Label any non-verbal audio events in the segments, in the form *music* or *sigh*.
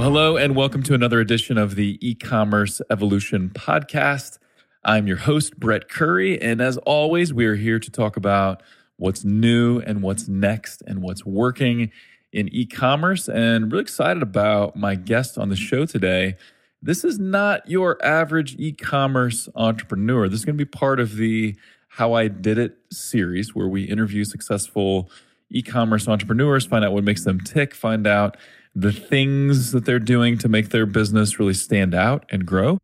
Well, hello, and welcome to another edition of the e commerce evolution podcast. I'm your host, Brett Curry. And as always, we are here to talk about what's new and what's next and what's working in e commerce. And really excited about my guest on the show today. This is not your average e commerce entrepreneur. This is going to be part of the How I Did It series where we interview successful e commerce entrepreneurs, find out what makes them tick, find out the things that they're doing to make their business really stand out and grow.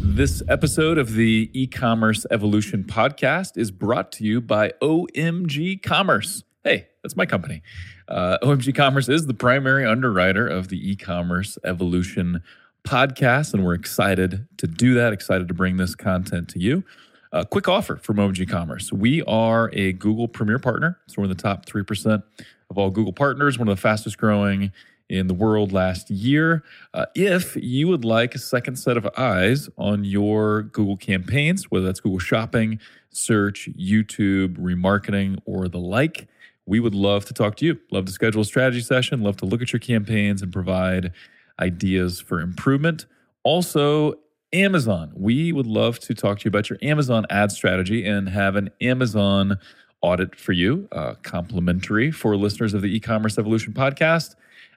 This episode of the e commerce evolution podcast is brought to you by OMG Commerce. Hey, that's my company. Uh, OMG Commerce is the primary underwriter of the e commerce evolution podcast, and we're excited to do that, excited to bring this content to you. A quick offer from OMG Commerce. We are a Google Premier Partner, so we're in the top 3% of all Google partners, one of the fastest growing in the world last year. Uh, if you would like a second set of eyes on your Google campaigns, whether that's Google Shopping, search, YouTube, remarketing, or the like, we would love to talk to you. Love to schedule a strategy session, love to look at your campaigns and provide ideas for improvement. Also, Amazon. We would love to talk to you about your Amazon ad strategy and have an Amazon audit for you, uh, complimentary for listeners of the e commerce evolution podcast.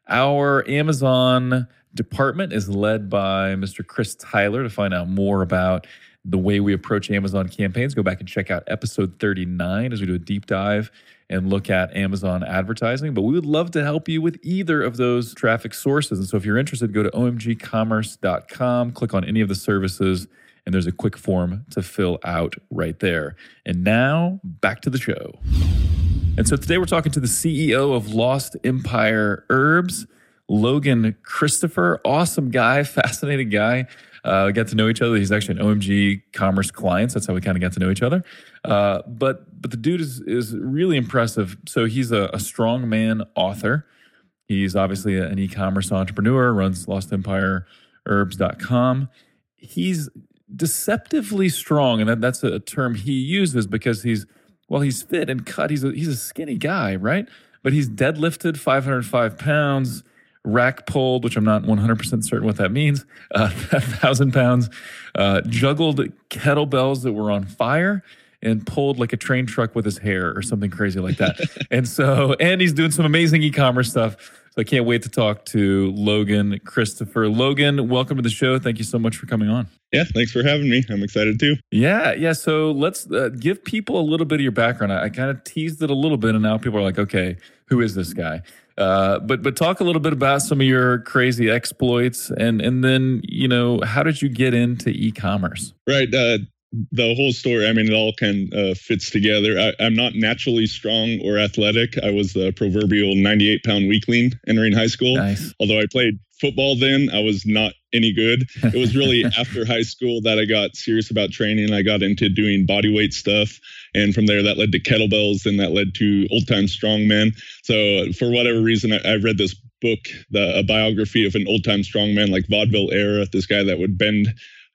Our Amazon department is led by Mr. Chris Tyler. To find out more about the way we approach Amazon campaigns, go back and check out episode 39 as we do a deep dive and look at Amazon advertising. But we would love to help you with either of those traffic sources. And so if you're interested, go to omgcommerce.com, click on any of the services, and there's a quick form to fill out right there. And now back to the show. And so today we're talking to the CEO of Lost Empire Herbs, Logan Christopher. Awesome guy, *laughs* fascinating guy. Uh, got to know each other. He's actually an OMG Commerce client. So that's how we kind of got to know each other. Uh, but but the dude is is really impressive. So he's a, a strong man author. He's obviously an e-commerce entrepreneur. Runs LostEmpireHerbs.com. He's deceptively strong, and that, that's a term he uses because he's well, he's fit and cut. He's a, he's a skinny guy, right? But he's deadlifted 505 pounds, rack pulled, which I'm not 100% certain what that means, uh, *laughs* 1,000 pounds, uh, juggled kettlebells that were on fire and pulled like a train truck with his hair or something crazy like that. *laughs* and so, and he's doing some amazing e commerce stuff. So I can't wait to talk to Logan Christopher. Logan, welcome to the show. Thank you so much for coming on. Yeah, thanks for having me. I'm excited too. Yeah, yeah. So let's uh, give people a little bit of your background. I, I kind of teased it a little bit, and now people are like, okay, who is this guy? Uh, but but talk a little bit about some of your crazy exploits, and and then you know how did you get into e-commerce? Right. Uh, the whole story, I mean, it all kind of uh, fits together. I, am not naturally strong or athletic. I was the proverbial 98 pound weakling entering high school. Nice. Although I played football then, I was not any good. It was really *laughs* after high school that I got serious about training. I got into doing body weight stuff. And from there, that led to kettlebells and that led to old time strongman. So, for whatever reason, I, I read this book, the, a biography of an old time strongman, like vaudeville era, this guy that would bend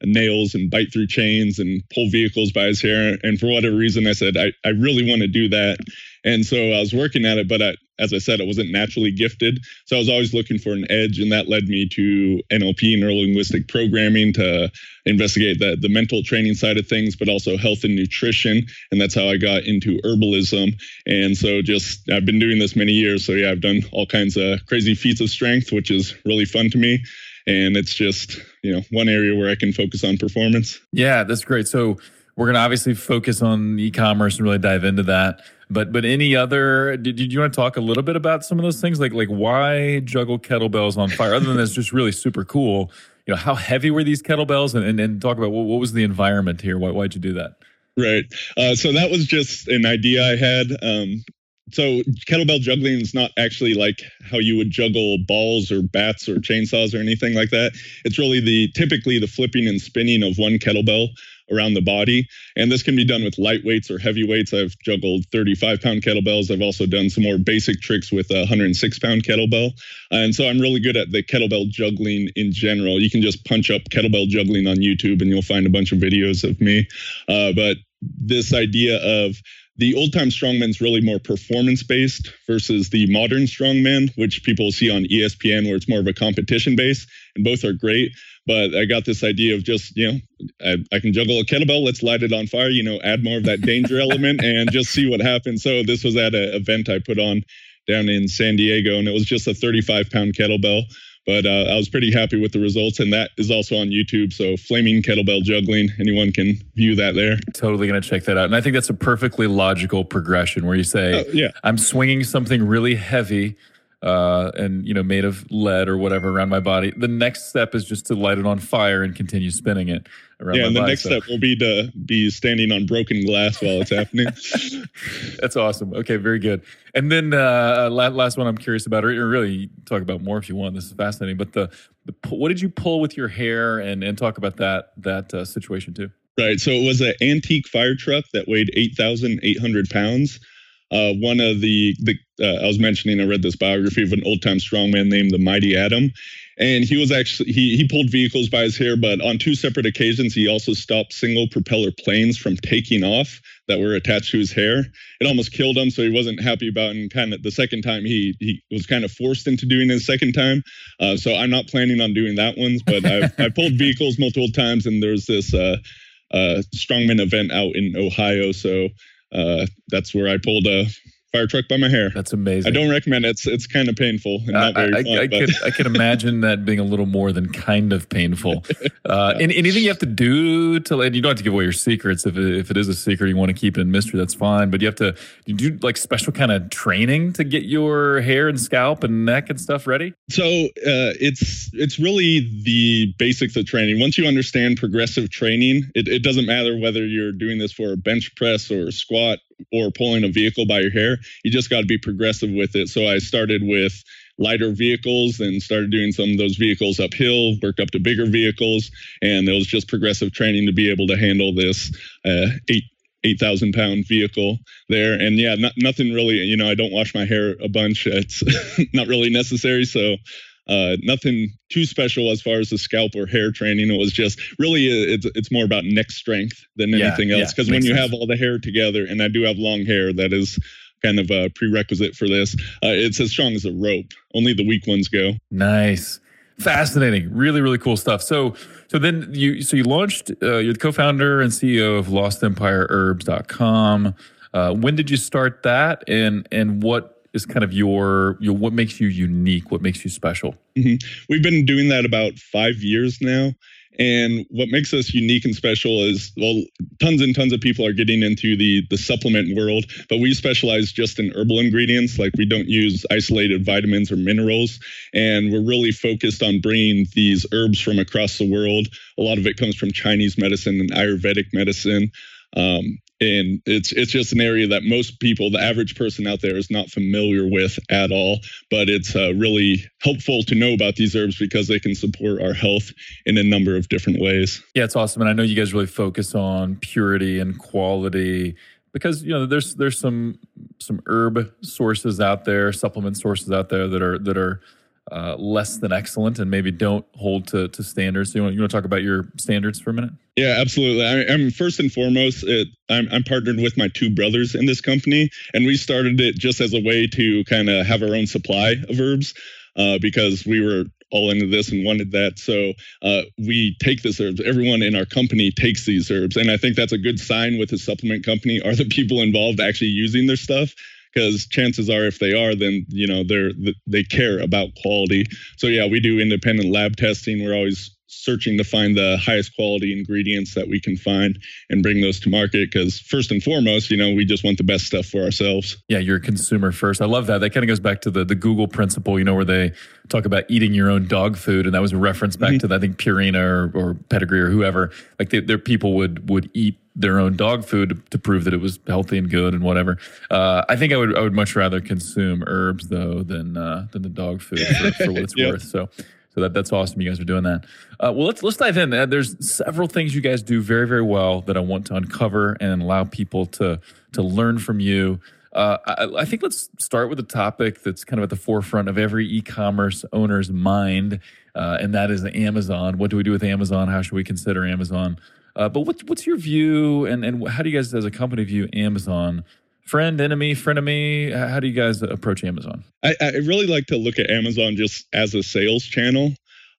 nails and bite through chains and pull vehicles by his hair. And for whatever reason, I said, I, I really want to do that. And so I was working at it, but I, as I said, I wasn't naturally gifted. So I was always looking for an edge. And that led me to NLP, neuro linguistic programming, to investigate the, the mental training side of things, but also health and nutrition. And that's how I got into herbalism. And so just, I've been doing this many years. So yeah, I've done all kinds of crazy feats of strength, which is really fun to me and it's just you know one area where I can focus on performance. Yeah, that's great. So we're going to obviously focus on e-commerce and really dive into that. But but any other? Did, did you want to talk a little bit about some of those things, like like why juggle kettlebells on fire? Other than that's just really super cool. You know, how heavy were these kettlebells, and and, and talk about what, what was the environment here? Why why'd you do that? Right. Uh, so that was just an idea I had. Um, so kettlebell juggling is not actually like how you would juggle balls or bats or chainsaws or anything like that. It's really the typically the flipping and spinning of one kettlebell around the body. And this can be done with light weights or heavy weights. I've juggled 35 pound kettlebells. I've also done some more basic tricks with a 106 pound kettlebell. And so I'm really good at the kettlebell juggling in general. You can just punch up kettlebell juggling on YouTube and you'll find a bunch of videos of me. Uh, but this idea of the old time strongman's really more performance based versus the modern strongman, which people see on ESPN, where it's more of a competition base, and both are great. But I got this idea of just, you know, I, I can juggle a kettlebell, let's light it on fire, you know, add more of that danger element and just see what happens. So this was at an event I put on down in San Diego, and it was just a 35 pound kettlebell. But uh, I was pretty happy with the results, and that is also on YouTube. So, Flaming Kettlebell Juggling, anyone can view that there. Totally going to check that out. And I think that's a perfectly logical progression where you say, uh, yeah. I'm swinging something really heavy uh, and you know made of lead or whatever around my body. The next step is just to light it on fire and continue spinning it around. Yeah, and the body, next so. step will be to be standing on broken glass while it's happening. *laughs* That's awesome. Okay, very good. And then uh, last one I'm curious about, or really talk about more if you want. This is fascinating. But the, the what did you pull with your hair, and and talk about that that uh, situation too. Right. So it was an antique fire truck that weighed 8,800 pounds uh, one of the, the uh, I was mentioning, I read this biography of an old time strongman named the Mighty Atom, And he was actually, he, he pulled vehicles by his hair, but on two separate occasions, he also stopped single propeller planes from taking off that were attached to his hair. It almost killed him, so he wasn't happy about it. And kind of the second time, he, he was kind of forced into doing it a second time. Uh, so I'm not planning on doing that one. but I've, *laughs* I pulled vehicles multiple times, and there's this uh, uh, strongman event out in Ohio. So uh, that's where I pulled a fire truck by my hair. That's amazing. I don't recommend it. It's it's kind of painful and not very I, fun. I, I could I could imagine that being a little more than kind of painful. *laughs* Uh, and anything you have to do to, and you don't have to give away your secrets if it, if it is a secret you want to keep it in mystery, that's fine. But you have to you do like special kind of training to get your hair and scalp and neck and stuff ready. So uh, it's it's really the basics of training. Once you understand progressive training, it, it doesn't matter whether you're doing this for a bench press or a squat or pulling a vehicle by your hair. You just got to be progressive with it. So I started with lighter vehicles and started doing some of those vehicles uphill, worked up to bigger vehicles, and it was just progressive training to be able to handle this uh, eight eight thousand pound vehicle there. And yeah, not, nothing really. You know, I don't wash my hair a bunch. It's *laughs* not really necessary. So uh, nothing too special as far as the scalp or hair training. It was just really uh, it's it's more about neck strength than anything yeah, else. Because yeah, when you sense. have all the hair together, and I do have long hair, that is kind of a prerequisite for this. Uh, it's as strong as a rope. Only the weak ones go. Nice, fascinating, really really cool stuff. So so then you so you launched. Uh, you're the co-founder and CEO of LostEmpireHerbs.com. Uh, when did you start that, and and what is kind of your your what makes you unique, what makes you special? Mm-hmm. We've been doing that about five years now. And what makes us unique and special is, well, tons and tons of people are getting into the the supplement world, but we specialize just in herbal ingredients. Like we don't use isolated vitamins or minerals, and we're really focused on bringing these herbs from across the world. A lot of it comes from Chinese medicine and Ayurvedic medicine. Um, and it's it's just an area that most people the average person out there is not familiar with at all but it's uh, really helpful to know about these herbs because they can support our health in a number of different ways. Yeah it's awesome. And i know you guys really focus on purity and quality because you know there's there's some some herb sources out there supplement sources out there that are that are uh, less than excellent and maybe don't hold to, to standards. You want, you want to talk about your standards for a minute? Yeah, absolutely. I, am first and foremost, it, I'm, I'm partnered with my two brothers in this company, and we started it just as a way to kind of have our own supply of herbs. Uh, because we were all into this and wanted that. So uh, we take this herbs. Everyone in our company takes these herbs, and I think that's a good sign with a supplement company. Are the *laughs* people involved actually using their stuff? Because chances are if they are then you know they're they care about quality. So yeah we do independent lab testing. We're always searching to find the highest quality ingredients that we can find and bring those to market because first and foremost you know we just want the best stuff for ourselves yeah you're a consumer first i love that that kind of goes back to the the google principle you know where they talk about eating your own dog food and that was a reference back mm-hmm. to i think purina or, or pedigree or whoever like they, their people would would eat their own dog food to, to, prove that it was healthy and good and whatever. Uh, I think I would I would much rather consume herbs though than uh, than the dog food for, for what it's *laughs* yep. worth. So so that that's awesome. You guys are doing that. Uh, well, let's let's dive in. Uh, there's several things you guys do very very well that I want to uncover and allow people to to learn from you. Uh, I, I, think let's start with a topic that's kind of at the forefront of every e-commerce owner's mind, uh, and that is Amazon. What do we do with Amazon? How should we consider Amazon? Uh, but what's what's your view, and and how do you guys as a company view Amazon? Friend, enemy, frenemy? How do you guys approach Amazon? I, I really like to look at Amazon just as a sales channel.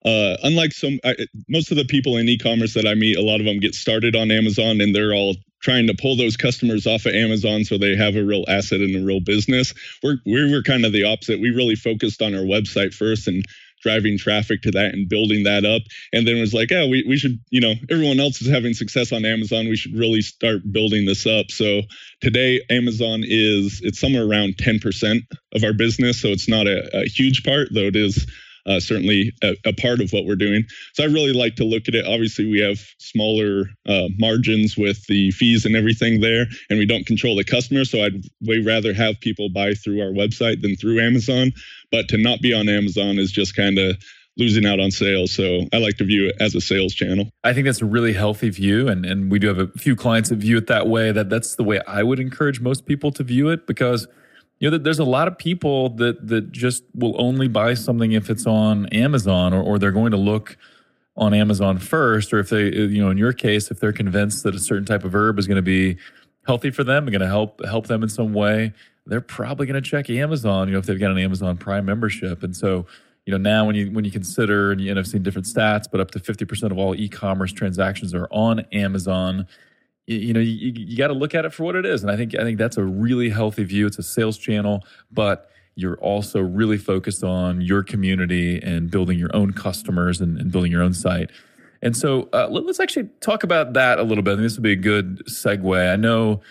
Uh, unlike some, I, most of the people in e-commerce that I meet, a lot of them get started on Amazon, and they're all trying to pull those customers off of Amazon so they have a real asset and a real business. We're we were kind of the opposite. We really focused on our website first and driving traffic to that and building that up. And then was like, yeah, we, we should, you know, everyone else is having success on Amazon. We should really start building this up. So today, Amazon is, it's somewhere around 10% of our business. So it's not a, a huge part, though it is uh, certainly a, a, part of what we're doing. So I really like to look at it. Obviously, we have smaller uh, margins with the fees and everything there, and we don't control the customer. So I'd way rather have people buy through our website than through Amazon. But to not be on Amazon is just kind of losing out on sales. So I like to view it as a sales channel. I think that's a really healthy view. And, and we do have a few clients that view it that way. That that's the way I would encourage most people to view it because – you know, there's a lot of people that that just will only buy something if it's on Amazon, or, or they're going to look on Amazon first, or if they, uh, you know, in your case, if they're convinced that a certain type of herb is going to be healthy for them, going to help help them in some way, they're probably going to check Amazon. You know, if they've got an Amazon Prime membership, and so you know now when you when you consider and, you, and I've seen different stats, but up to fifty percent of all e-commerce transactions are on Amazon you, know you, you got to look at it for what it is and i think i think that's a really healthy view. It's a sales channel but you're also really focused on your community and building your own customers and, and building your own site. And so uh, let, us actually talk about that a little bit. I think this would be a good segue. I know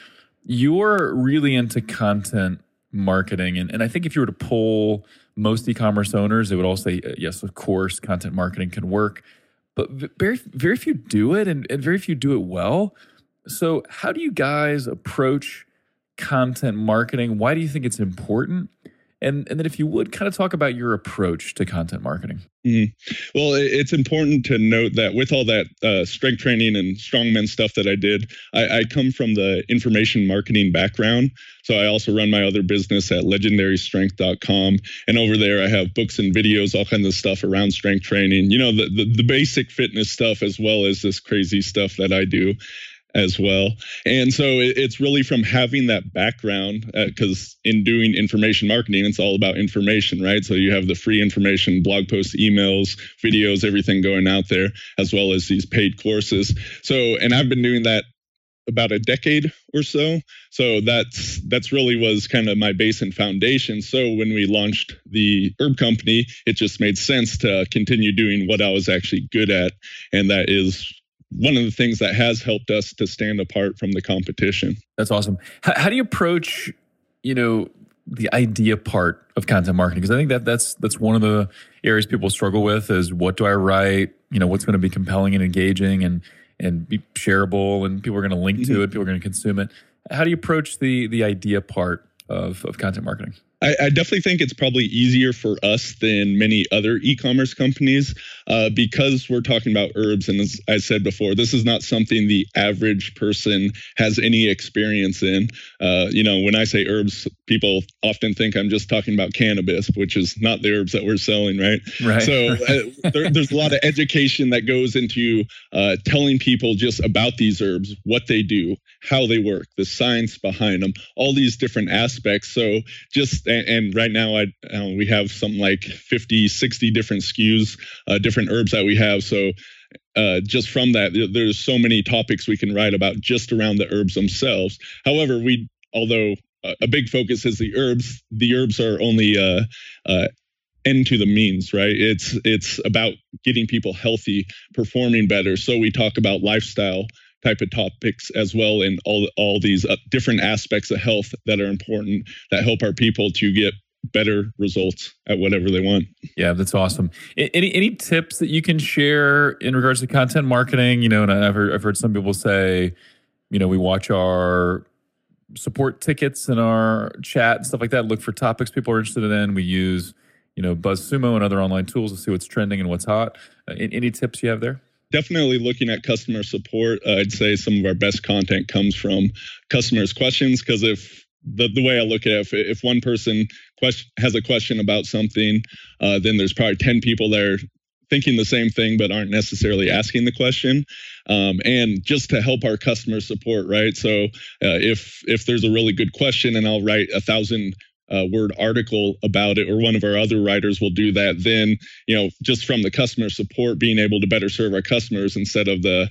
you're really into content marketing and, and i think if you were to poll most e-commerce owners they would all say yes of course content marketing can work. But very very few do it and, and very few do it well so, how do you guys approach content marketing? Why do you think it's important? And, and then, if you would, kind of talk about your approach to content marketing. Mm-hmm. Well, it's important to note that with all that uh, strength training and strongman stuff that I did, I, I, come from the information marketing background. So I also run my other business at legendarystrength.com. And over there, I have books and videos, all kinds of stuff around strength training, you know, the, the, the basic fitness stuff as well as this crazy stuff that I do as well. And so it's really from having that background, because uh, in doing information marketing, it's all about information, right? So you have the free information, blog posts, emails, videos, everything going out there, as well as these paid courses. So, and I've been doing that about a decade or so so that's that's really was kind of my base and foundation so when we launched the herb company it just made sense to continue doing what i was actually good at and that is one of the things that has helped us to stand apart from the competition. That's awesome. How, how do you approach, you know, the idea part of content marketing? Because I think that that's that's one of the areas people struggle with is what do I write? You know, what's going to be compelling and engaging and and be shareable, and people are going to link mm-hmm. to it, people are going to consume it. How do you approach the the idea part of of content marketing? I, I, definitely think it's probably easier for us than many other e-commerce companies uh, because we're talking about herbs. And as I said before, this is not something the average person has any experience in. Uh, you know, when I say herbs, people often think I'm just talking about cannabis, which is not the herbs that we're selling, right? Right. So uh, there, there's a lot of education that goes into uh, telling people just about these herbs, what they do, how they work, the science behind them, all these different aspects. So just and, and right now I uh, we have something like 50, 60 different SKUs, uh, different herbs that we have. So uh, just from that, there's so many topics we can write about just around the herbs themselves. However, we although a big focus is the herbs, the herbs are only uh, uh, end to the means, right? It's it's about getting people healthy, performing better. So we talk about lifestyle type of topics as well and all all these uh, different aspects of health that are important that help our people to get better results at whatever they want. Yeah, that's awesome. Any any tips that you can share in regards to content marketing? You know, and I've heard I've heard some people say, you know, we watch our support tickets in our chat and stuff like that. Look for topics people are interested in. We use you know BuzzSumo and other online tools to see what's trending and what's hot. Uh, any tips you have there? Definitely looking at customer support. Uh, I'd say some of our best content comes from customers' questions because if the, the way I look at it, if, if one person question, has a question about something, uh, then there's probably 10 people there thinking the same thing but aren't necessarily asking the question um, and just to help our customer support right so uh, if if there's a really good question and i'll write a thousand uh, word article about it or one of our other writers will do that then you know just from the customer support being able to better serve our customers instead of the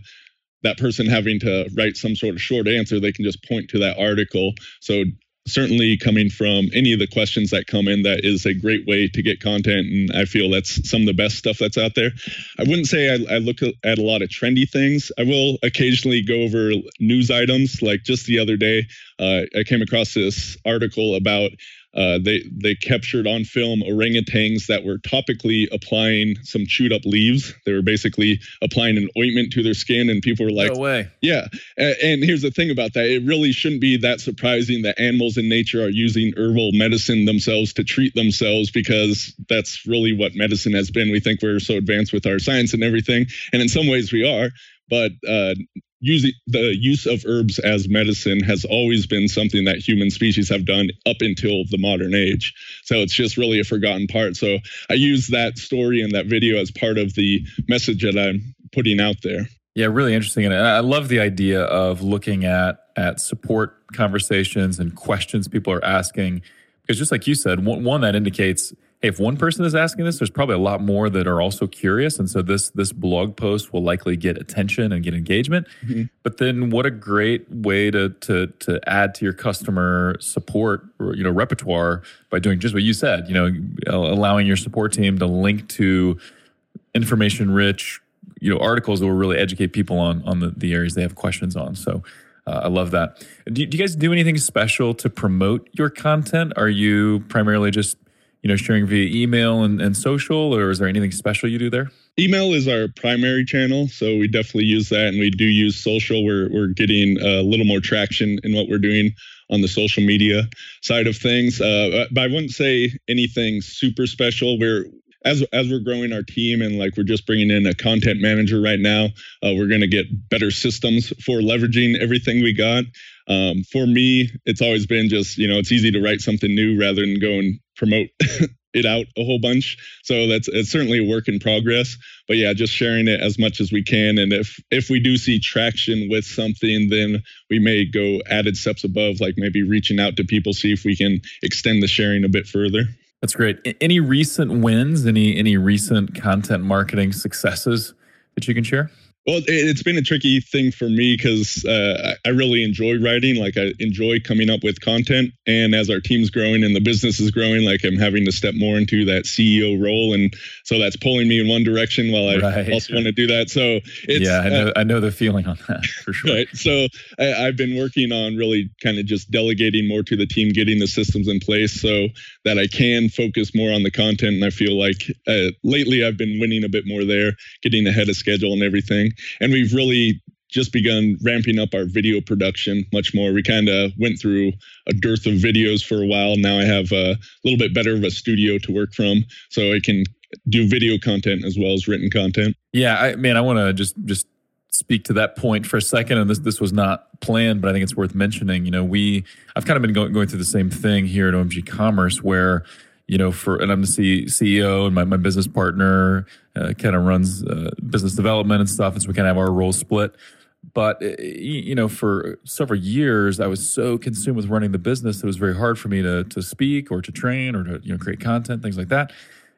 that person having to write some sort of short answer they can just point to that article. So certainly coming from any of the questions that come in that is a great way to get content and i feel that's some of the best stuff that's out there. I wouldn't say i, I look at a lot of trendy things. I will occasionally go over news items like just the other day uh, i came across this article about uh, they they captured on film orangutans that were topically applying some chewed up leaves. They were basically applying an ointment to their skin, and people were like, "No way!" Yeah. And, and here's the thing about that: it really shouldn't be that surprising that animals in nature are using herbal medicine themselves to treat themselves, because that's really what medicine has been. We think we're so advanced with our science and everything, and in some ways we are. But uh, using the use of herbs as medicine has always been something that human species have done up until the modern age. So it's just really a forgotten part. So I use that story and that video as part of the message that I'm putting out there. Yeah, really interesting. And I love the idea of looking at at support conversations and questions people are asking because just like you said, one, one that indicates if one person is asking this, there's probably a lot more that are also curious, and so this this blog post will likely get attention and get engagement. Mm-hmm. But then, what a great way to to to add to your customer support, you know, repertoire by doing just what you said. You know, allowing your support team to link to information rich, you know, articles that will really educate people on on the, the areas they have questions on. So. Uh, I love that. Do, do you guys do anything special to promote your content? Are you primarily just you know, sharing via email and, and social, or is there anything special you do there? Email is our primary channel, so we definitely use that, and we do use social. We're we're getting a little more traction in what we're doing on the social media side of things. Uh, but I wouldn't say anything super special. We're as as we're growing our team and like we're just bringing in a content manager right now, uh, we're going to get better systems for leveraging everything we got. Um, for me, it's always been just you know it's easy to write something new rather than go and promote *laughs* it out a whole bunch. So that's it's certainly a work in progress. But yeah, just sharing it as much as we can. And if if we do see traction with something, then we may go added steps above, like maybe reaching out to people, see if we can extend the sharing a bit further. That's great. Any recent wins? Any any recent content marketing successes that you can share? Well, it's been a tricky thing for me because uh, I really enjoy writing. Like I enjoy coming up with content, and as our team's growing and the business is growing, like I'm having to step more into that CEO role, and so that's pulling me in one direction while I right. also want to do that. So it's yeah, I know, uh, I know the feeling on that for sure. Right. So I, have been working on really kind of just delegating more to the team, getting the systems in place so that I can focus more on the content. And I feel like uh, lately I've been winning a bit more there, getting ahead of schedule and everything. And we've really just begun ramping up our video production much more. We kind of went through a dearth of videos for a while. Now I have a little bit better of a studio to work from, so I can do video content as well as written content. Yeah, I man, I want to just just speak to that point for a second. And this this was not planned, but I think it's worth mentioning. You know, we I've kind of been going going through the same thing here at OMG Commerce where you know, for and I'm the C, CEO and my, my business partner uh, kind of runs uh, business development and stuff, and so we kind of have our roles split. But uh, you know, for several years, I was so consumed with running the business that it was very hard for me to to speak or to train or to you know create content, things like that.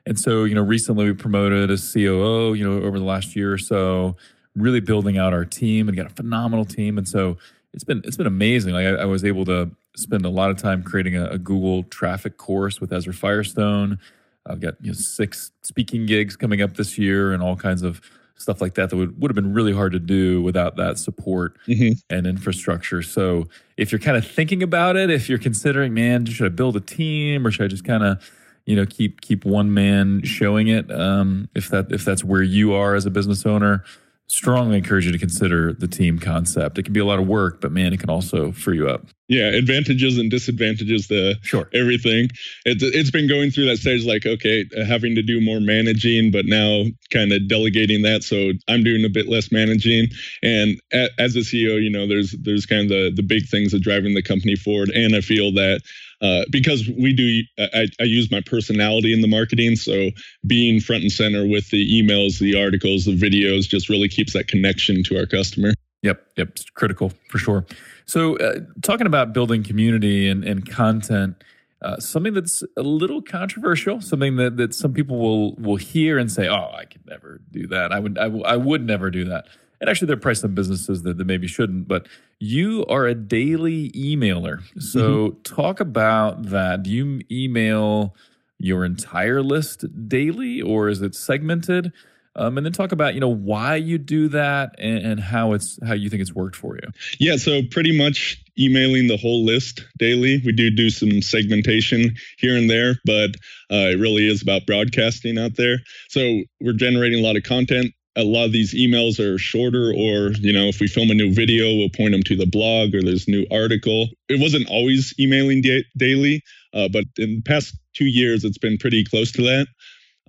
And so, you know, recently we promoted a COO, you know, over the last year or so, really building out our team and got a phenomenal team. And so it's been it's been amazing. Like I, I was able to spend a lot of time creating a, a, Google traffic course with Ezra Firestone. I've got you know, six speaking gigs coming up this year and all kinds of stuff like that that would, would have been really hard to do without that support mm-hmm. and infrastructure. So if you're kind of thinking about it, if you're considering, man, should I build a team or should I just kind of you know keep keep one man showing it um, if that if that's where you are as a business owner. Strongly encourage you to consider the team concept. It can be a lot of work but man it can also free you up yeah advantages and disadvantages to sure. everything. It's it's been going through that stage like okay having to do more managing but now kind of delegating that so i'm doing a bit less managing. And as a ceo you know there's there's kind of the the big things of driving the company forward and i feel that uh, because we do I, I, use my personality in the marketing so being front and center with the emails the articles the videos just really keeps that connection to our customer Yep, yep, it's critical for sure. So, uh, talking about building community and, and content, uh, something that's a little controversial, something that, that some people will will hear and say, "Oh, I could never do that. I would I, w- I would never do that." And actually, there are probably some businesses that, that maybe shouldn't. But you are a daily emailer, so mm-hmm. talk about that. Do you email your entire list daily, or is it segmented? Um, and then talk about you know why you do that and, and, how it's how you think it's worked for you. Yeah, so pretty much emailing the whole list daily. We do do some segmentation here and there, but uh, it really is about broadcasting out there. So we're generating a lot of content. A lot of these emails are shorter, or you know, if we film a new video, we'll point them to the blog or there's new article. It wasn't always emailing da- daily, uh, but in the past two years, it's been pretty close to that.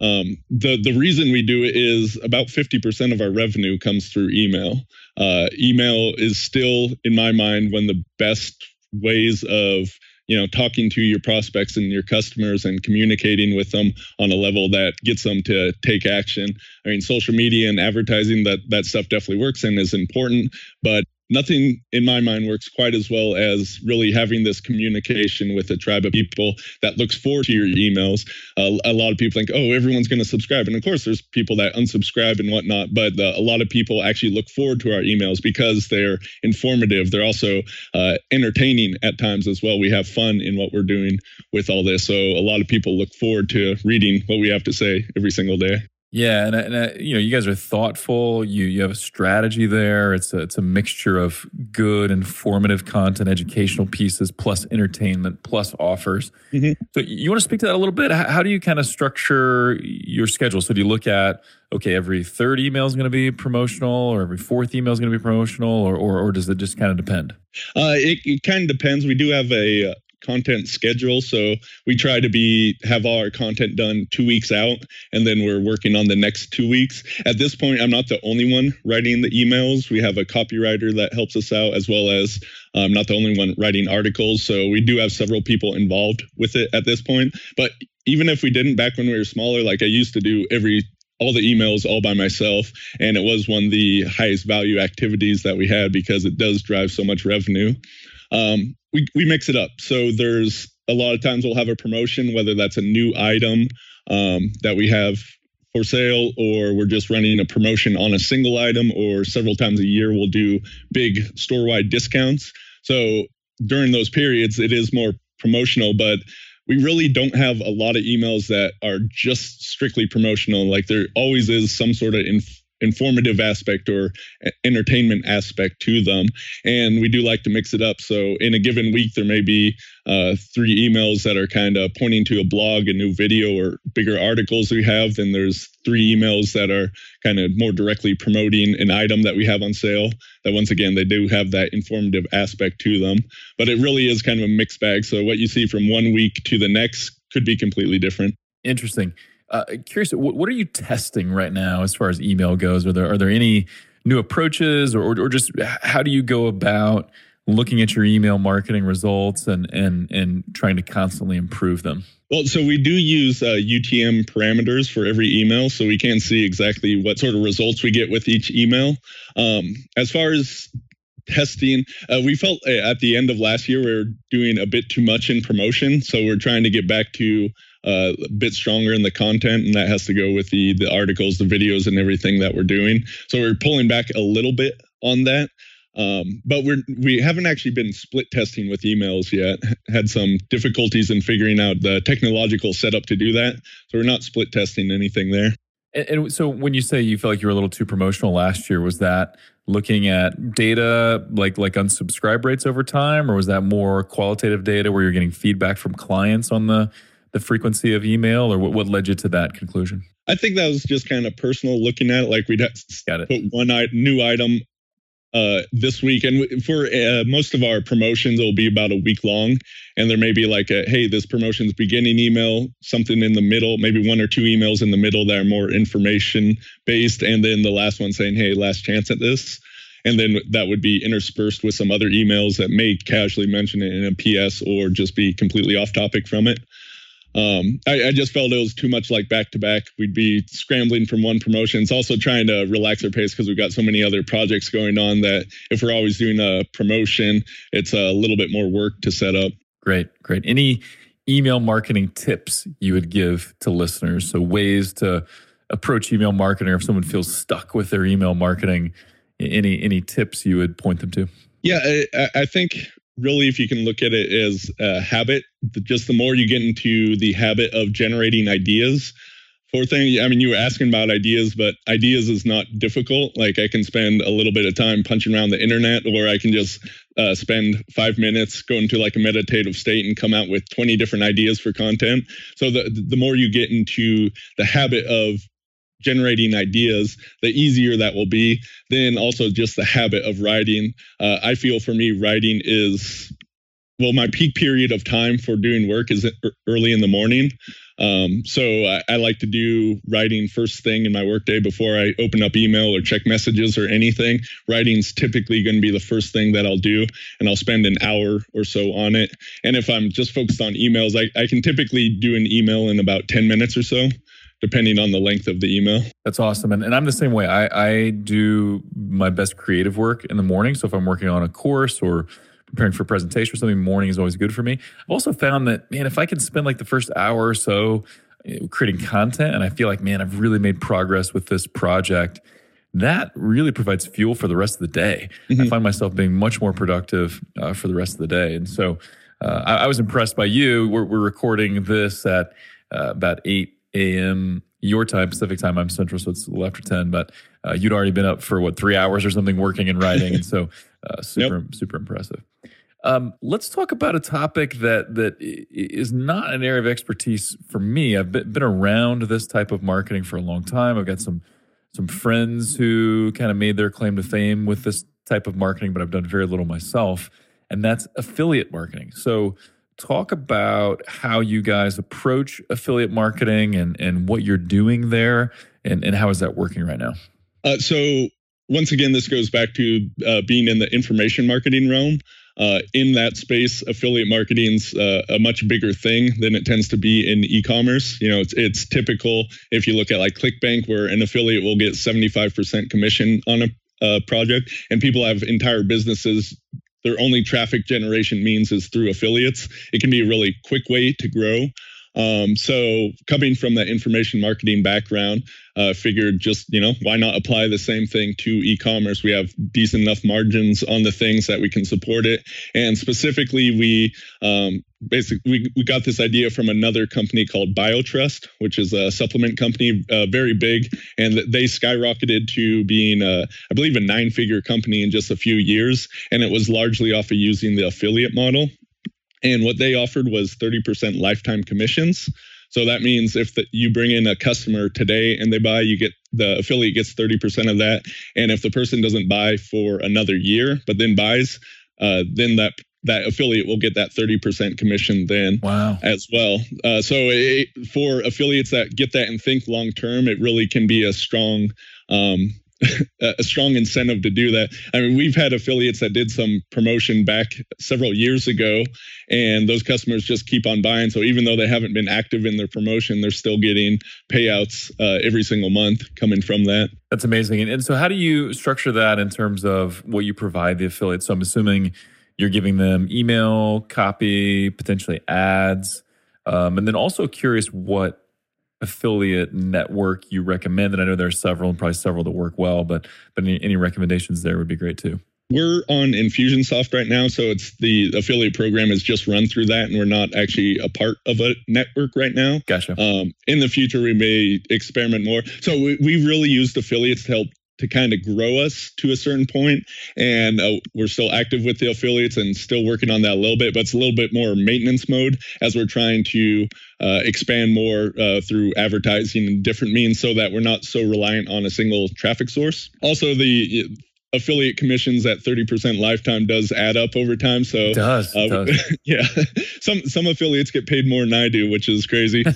Um, the the reason we do it is about 50% of our revenue comes through email. Uh, email is still, in my mind, one of the best ways of you know talking to your prospects and your customers and communicating with them on a level that gets them to take action i mean social media and advertising that that stuff definitely works and is important but nothing in my mind works quite as well as really having this communication with a tribe of people that looks forward to your emails. Uh, a lot of people think, oh, everyone's going to subscribe. And of course, there's people that unsubscribe and whatnot, but uh, a lot of people actually look forward to our emails because they're informative. They're also uh, entertaining at times as well. We have fun in what we're doing with all this. So a lot of people look forward to reading what we have to say every single day. Yeah, and, and you know, you guys are thoughtful. You you have a strategy there. It's a it's a mixture of good, informative content, educational pieces, plus entertainment, plus offers. Mm-hmm. So you want to speak to that a little bit? How, how do you kind of structure your schedule? So do you look at okay, every third email is going to be promotional, or every fourth email is going to be promotional, or or, or does it just kind of depend? Uh, it, it kind of depends. We do have a content schedule. So we try to be have all our content done two weeks out, and then we're working on the next two weeks. At this point, I'm not the only one writing the emails. We have a copywriter that helps us out, as well as I'm not the only one writing articles. So we do have several people involved with it at this point. But even if we didn't, back when we were smaller, like I used to do every all the emails all by myself and it was one of the highest value activities that we had because it does drive so much revenue um, we, we mix it up. So there's a lot of times we'll have a promotion, whether that's a new item um, that we have for sale, or we're just running a promotion on a single item, or several times a year we'll do big store wide discounts. So during those periods, it is more promotional, but we really don't have a lot of emails that are just strictly promotional. Like there always is some sort of inf- informative aspect or entertainment aspect to them. And we do like to mix it up. So in a given week, there may be uh, three emails that are kind of pointing to a blog, a new video, or bigger articles we have. Then there's three emails that are kind of more directly promoting an item that we have on sale. That once again, they do have that informative aspect to them. But it really is kind of a mixed bag. So what you see from one week to the next could be completely different. Interesting. Uh, curious, what, are you testing right now as far as email goes? Are there are there any new approaches, or, or, just how do you go about looking at your email marketing results and and and trying to constantly improve them? Well, so we do use uh, UTM parameters for every email, so we can see exactly what sort of results we get with each email. Um, as far as testing. Uh, we felt uh, at the end of last year we were doing a bit too much in promotion, so we're trying to get back to uh, a bit stronger in the content, and that has to go with the the articles, the videos, and everything that we're doing. So we're pulling back a little bit on that. Um, but we're we haven't actually been split testing with emails yet. Had some difficulties in figuring out the technological setup to do that. So we're not split testing anything there. And, and so when you say you felt like you were a little too promotional last year, was that looking at data like like unsubscribe rates over time, or was that more qualitative data where you're getting feedback from clients on the the frequency of email, or what, what led you to that conclusion? I think that was just kind of personal looking at it. Like we'd put one new item uh, this week. And for uh, most of our promotions, it'll be about a week long. And there may be like a, hey, this promotion's beginning email, something in the middle, maybe one or two emails in the middle that are more information based. And then the last one saying, hey, last chance at this. And then that would be interspersed with some other emails that may casually mention it in a PS or just be completely off topic from it. Um, I, I, just felt it was too much like back to back. We'd be scrambling from one promotion. It's also trying to relax our pace because we've got so many other projects going on that if we're always doing a promotion, it's a little bit more work to set up. Great, great. Any email marketing tips you would give to listeners? So ways to approach email marketing, or if someone feels stuck with their email marketing, any any tips you would point them to? Yeah, I, I think really if you can look at it as a habit just the more you get into the habit of generating ideas for things i mean you were asking about ideas but ideas is not difficult. Like i can spend a little bit of time punching around the internet or i can just uh, spend five minutes go into like a meditative state and come out with 20 different ideas for content. So the the more you get into the habit of generating ideas, the easier that will be. Then also just the habit of writing. Uh, I feel for me, writing is well, my peak period of time for doing work is early in the morning. Um, so I, I, like to do writing first thing in my workday before I open up email or check messages or anything. Writing's typically going to be the first thing that I'll do, and I'll spend an hour or so on it. And if I'm just focused on emails, I, I can typically do an email in about 10 minutes or so depending on the length of the email. That's awesome. And, and I'm the same way. I, I do my best creative work in the morning. So if I'm working on a course or preparing for a presentation or something, morning is always good for me. I've also found that, man, if I can spend like the first hour or so eh, creating content and I feel like, man, I've really made progress with this project, that really provides fuel for the rest of the day. Mm-hmm. I find myself being much more productive uh, for the rest of the day. And so uh, I, I, was impressed by you. We're, we're recording this at uh, about 8 a.m. your time, Pacific time. I'm Central, so it's a little after 10. But uh, you'd already been up for what three hours or something working and writing, and so uh, *laughs* super yep. super impressive. Um, let's talk about a topic that that is not an area of expertise for me. I've been, been around this type of marketing for a long time. I've got some some friends who kind of made their claim to fame with this type of marketing, but I've done very little myself, and that's affiliate marketing. So talk about how you guys approach affiliate marketing and, and what you're doing there and, and how is that working right now? Uh, so once again, this goes back to uh, being in the information marketing realm. Uh, in that space, affiliate marketing's uh, a much bigger thing than it tends to be in e-commerce. You know, it's it's typical if you look at like ClickBank, where an affiliate will get 75% commission on a uh, project, and people have entire businesses their only traffic generation means is through affiliates. It can be a really quick way to grow. Um, so coming from that information marketing background, uh, figured just you know why not apply the same thing to e-commerce? We have decent enough margins on the things that we can support it, and specifically we um, basically we, we got this idea from another company called BioTrust, which is a supplement company, uh, very big, and they skyrocketed to being a, I believe a nine-figure company in just a few years, and it was largely off of using the affiliate model. And what they offered was 30% lifetime commissions. So that means if the, you bring in a customer today and they buy, you get the affiliate gets 30% of that. And if the person doesn't buy for another year, but then buys, uh, then that that affiliate will get that 30% commission then wow. as well. Uh, so it, for affiliates that get that and think long term, it really can be a strong um, a strong incentive to do that. I mean, we've had affiliates that did some promotion back several years ago, and those customers just keep on buying. So even though they haven't been active in their promotion, they're still getting payouts uh, every single month coming from that. That's amazing. And, and so, how do you structure that in terms of what you provide the affiliates? So, I'm assuming you're giving them email, copy, potentially ads. Um, and then also curious what affiliate network you recommend? And I know there are several and probably several that work well, but but any, any recommendations there would be great too. We're on Infusionsoft right now, so it's the affiliate program is just run through that, and we're not actually a part of a network right now. Gotcha. Um, in the future, we may experiment more. So we, we really used affiliates to help to kind of grow us to a certain point and uh, we're still active with the affiliates and still working on that a little bit but it's a little bit more maintenance mode as we're trying to uh, expand more uh, through advertising and different means so that we're not so reliant on a single traffic source also the affiliate commissions at 30% lifetime does add up over time. So it does, uh, does. *laughs* yeah, some some affiliates get paid more than I do, which is crazy. *laughs* uh,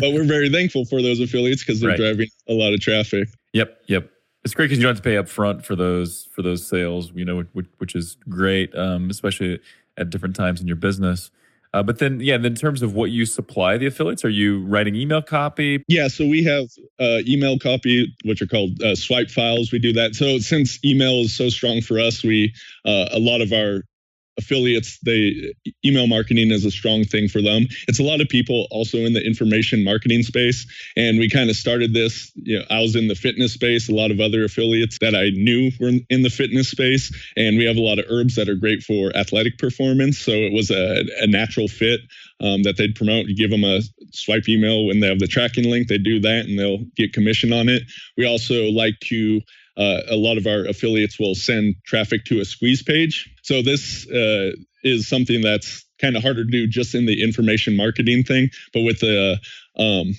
but we're very thankful for those affiliates because they're right. driving a lot of traffic. Yep, yep. It's great because you don't have to pay up front for those for those sales. You know, which, which is great, um, especially at different times in your business. Uh, but then, yeah, in terms of what you supply the affiliates, are you writing email copy? Yeah, so we have uh, email copy, which are called uh, swipe files. We do that. So since email is so strong for us, we uh, a lot of our affiliates they email marketing is a strong thing for them. It's a lot of people also in the information marketing space and we kind of started this you know i was in the fitness space a lot of other affiliates that i knew were in the fitness space and we have a lot of herbs that are great for athletic performance so it was a, a natural fit um, that they'd promote. You give them a swipe email when they have the tracking link they do that and they'll get commission on it. We also like to uh, a lot of our affiliates will send traffic to a squeeze page. So this uh, is something that's kind of harder to do just in the information marketing thing, but with the um,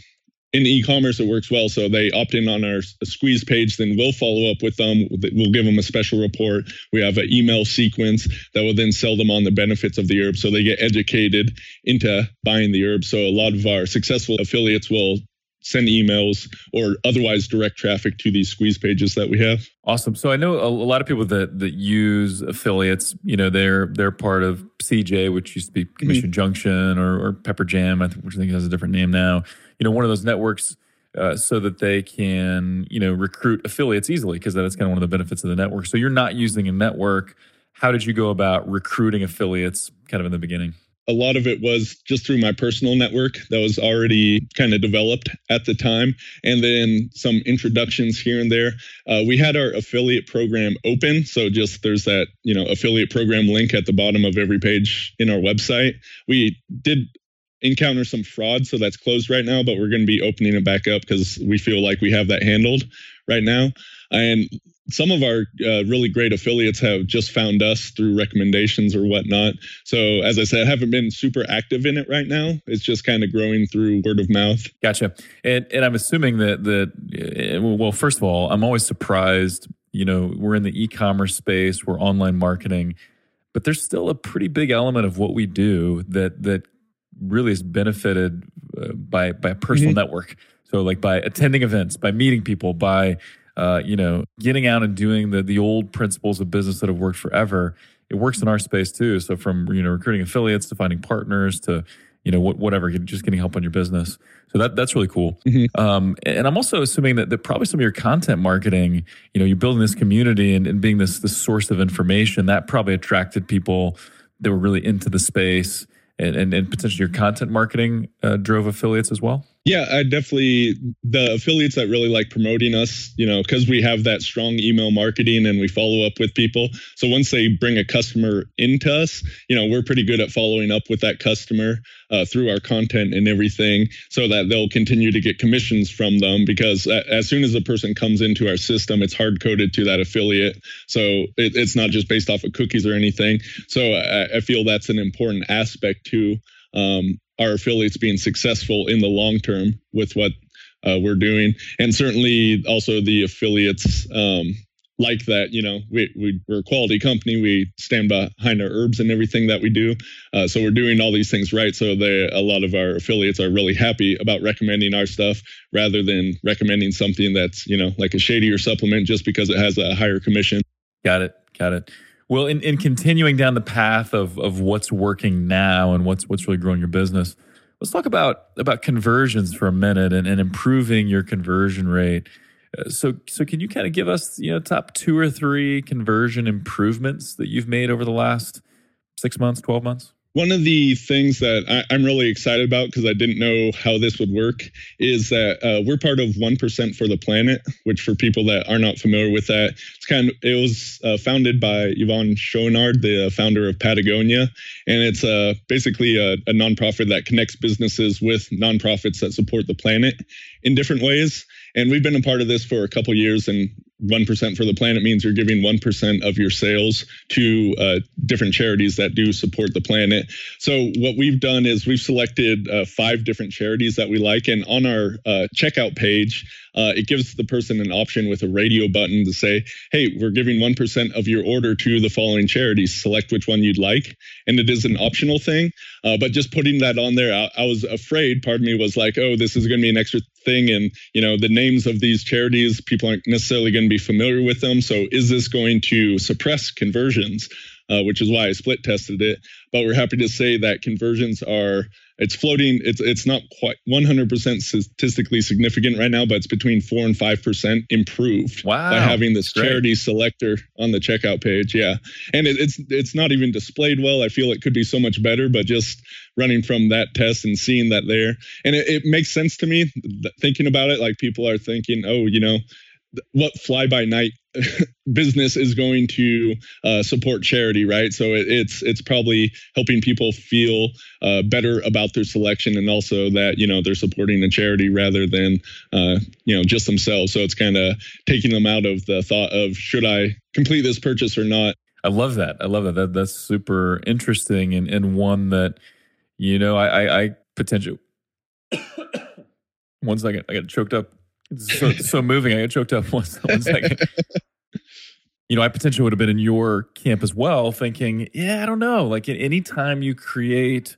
in e-commerce it works well. So they opt in on our squeeze page then we'll follow up with them. We'll give them a special report. We have an email sequence that will then sell them on the benefits of the herb. So they get educated into buying the herb. So a lot of our successful affiliates will send emails or otherwise direct traffic to these squeeze pages that we have. Awesome. So I know a, a, lot of people that that use affiliates. You know, they're they're part of CJ, which used to be Commission mm-hmm. Junction or, or Pepperjam, which I think has a different name now. You know, one of those networks. Uh, so that they can, you know, recruit affiliates easily because that's kind of one of the benefits of the network. So you're not using a network. How did you go about recruiting affiliates kind of in the beginning? A lot of it was just through my personal network that was already kind of developed at the time, and then some introductions here and there. Uh, we had our affiliate program open, so just there's that you know affiliate program link at the bottom of every page in our website. We did encounter some fraud, so that's closed right now, but we're going to be opening it back up because we feel like we have that handled right now. And some of our uh, really great affiliates have just found us through recommendations or whatnot. So, as I said, I haven't been super active in it right now. It's just kind of growing through word of mouth. Gotcha. And, and I'm assuming that that uh, well, first of all, I'm always surprised. You know, we're in the e-commerce space, we're online marketing, but there's still a pretty big element of what we do that that really is benefited uh, by by a personal mm-hmm. network. So, like by attending events, by meeting people, by uh, you know, getting out and doing the the old principles of business that have worked forever. It works in our space too. So from you know recruiting affiliates to finding partners to you know whatever, just getting help on your business. So that that's really cool. Mm-hmm. Um, and I'm also assuming that, that probably some of your content marketing, you know, you're building this community and, and being this this source of information that probably attracted people that were really into the space and, and, and potentially your content marketing uh, drove affiliates as well? Yeah, I definitely the affiliates that really like promoting us, you know, because we have that strong email marketing and we follow up with people. So once they bring a customer into us, you know, we're pretty good at following up with that customer uh, through our content and everything, so that they'll continue to get commissions from them. Because as soon as a person comes into our system, it's hard coded to that affiliate, so it, it's not just based off of cookies or anything. So I, I feel that's an important aspect too um, our affiliates being successful in the long term with what uh, we're doing, and certainly also the affiliates um, like that. You know, we, we are a quality company. We stand behind our herbs and everything that we do. Uh, so we're doing all these things right. So they, a lot of our affiliates are really happy about recommending our stuff rather than recommending something that's you know like a shadier supplement just because it has a higher commission. Got it. Got it. Well, in, in continuing down the path of of what's working now and what's what's really growing your business, let's talk about about conversions for a minute and, and improving your conversion rate. Uh, so so can you kind of give us you know top two or three conversion improvements that you've made over the last six months, twelve months? One of the things that I, am really excited about because I didn't know how this would work is that uh, we're part of 1% for the Planet, which for people that are not familiar with that, it's kind of, it was uh, founded by Yvon Chouinard, the founder of Patagonia. And it's uh, basically a, a nonprofit that connects businesses with nonprofits that support the planet in different ways. And we've been a part of this for a couple years and 1% for the planet means you're giving 1% of your sales to uh, different charities that do support the planet. So, what we've done is we've selected uh, five different charities that we like. And on our uh, checkout page, uh, it gives the person an option with a radio button to say, hey, we're giving 1% of your order to the following charities. Select which one you'd like. And it is an optional thing. Uh, but just putting that on there, I, I was afraid, part of me was like, oh, this is going to be an extra thing. And, you know, the names of these charities, people aren't necessarily going to be familiar with them. So is this going to suppress conversions? Uh, which is why I split tested it. But we're happy to say that conversions are it's floating. It's it's not quite 100% statistically significant right now, but it's between four and five percent improved wow. by having this charity selector on the checkout page. Yeah, and it, it's it's not even displayed well. I feel it could be so much better, but just running from that test and seeing that there, and it, it makes sense to me thinking about it. Like people are thinking, oh, you know, what fly by night *laughs* business is going to uh, support charity, right? So it, it's it's probably helping people feel uh, better about their selection, and also that you know they're supporting a charity rather than uh, you know just themselves. So it's kind of taking them out of the thought of should I complete this purchase or not. I love that. I love that. that that's super interesting and, and one that you know I I, I potentially. *coughs* one second, I got choked up so, so *laughs* moving. I got choked up *laughs* one, one second. you know, I potentially would have been in your camp as well, thinking, yeah, I don't know. Like any time you create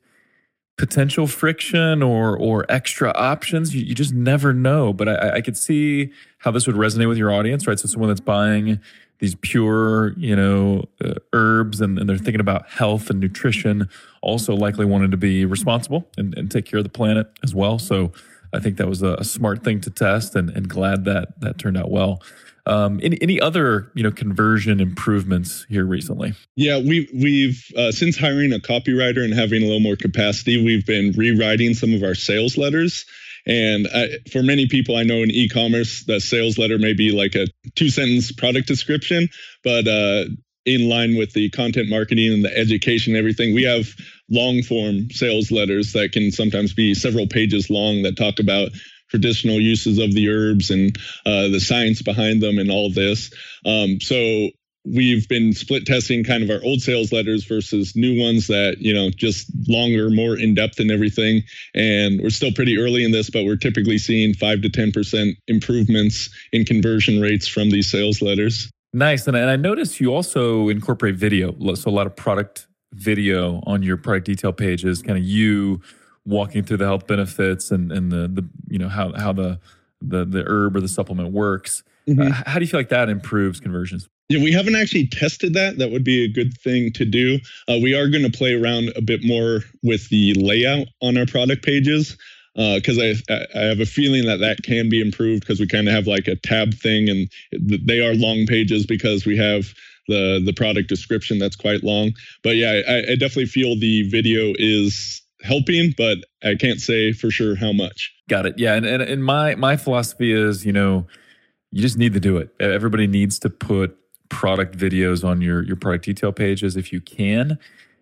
potential friction or or extra options, you, you just never know. But I, I could see how this would resonate with your audience, right? So someone that's buying these pure, you know, uh, herbs and, and, they're thinking about health and nutrition, also likely wanted to be responsible and, and take care of the planet as well. So I think that was a, a smart thing to test, and, and glad that that turned out well. Um, any, any other you know conversion improvements here recently? Yeah, we we've uh, since hiring a copywriter and having a little more capacity, we've been rewriting some of our sales letters. And I, for many people I know in e-commerce, the sales letter may be like a two-sentence product description, but uh, in line with the content marketing and the education and everything, we have long form sales letters that can sometimes be several pages long that talk about traditional uses of the herbs and uh, the science behind them and all this. Um, so we've been split testing kind of our old sales letters versus new ones that you know just longer more in depth and everything and we're still pretty early in this but we're typically seeing 5 to 10% improvements in conversion rates from these sales letters Nice. And, and I noticed you also incorporate video. So a lot of product video on your product detail pages, kind of you walking through the health benefits and, and the, the, you know, how, how the, the, the herb or the supplement works. Mm-hmm. Uh, how do you feel like that improves conversions? Yeah, we haven't actually tested that. That would be a good thing to do. Uh, we are going to play around a bit more with the layout on our product pages because uh, I I have a feeling that that can be improved because we kind of have like a tab thing and they are long pages because we have the the product description that's quite long. But yeah, I, I definitely feel the video is helping, but I can't say for sure how much. Got it. Yeah, and and, and my my philosophy is you know you just need to do it. Everybody needs to put product videos on your your product detail pages if you can.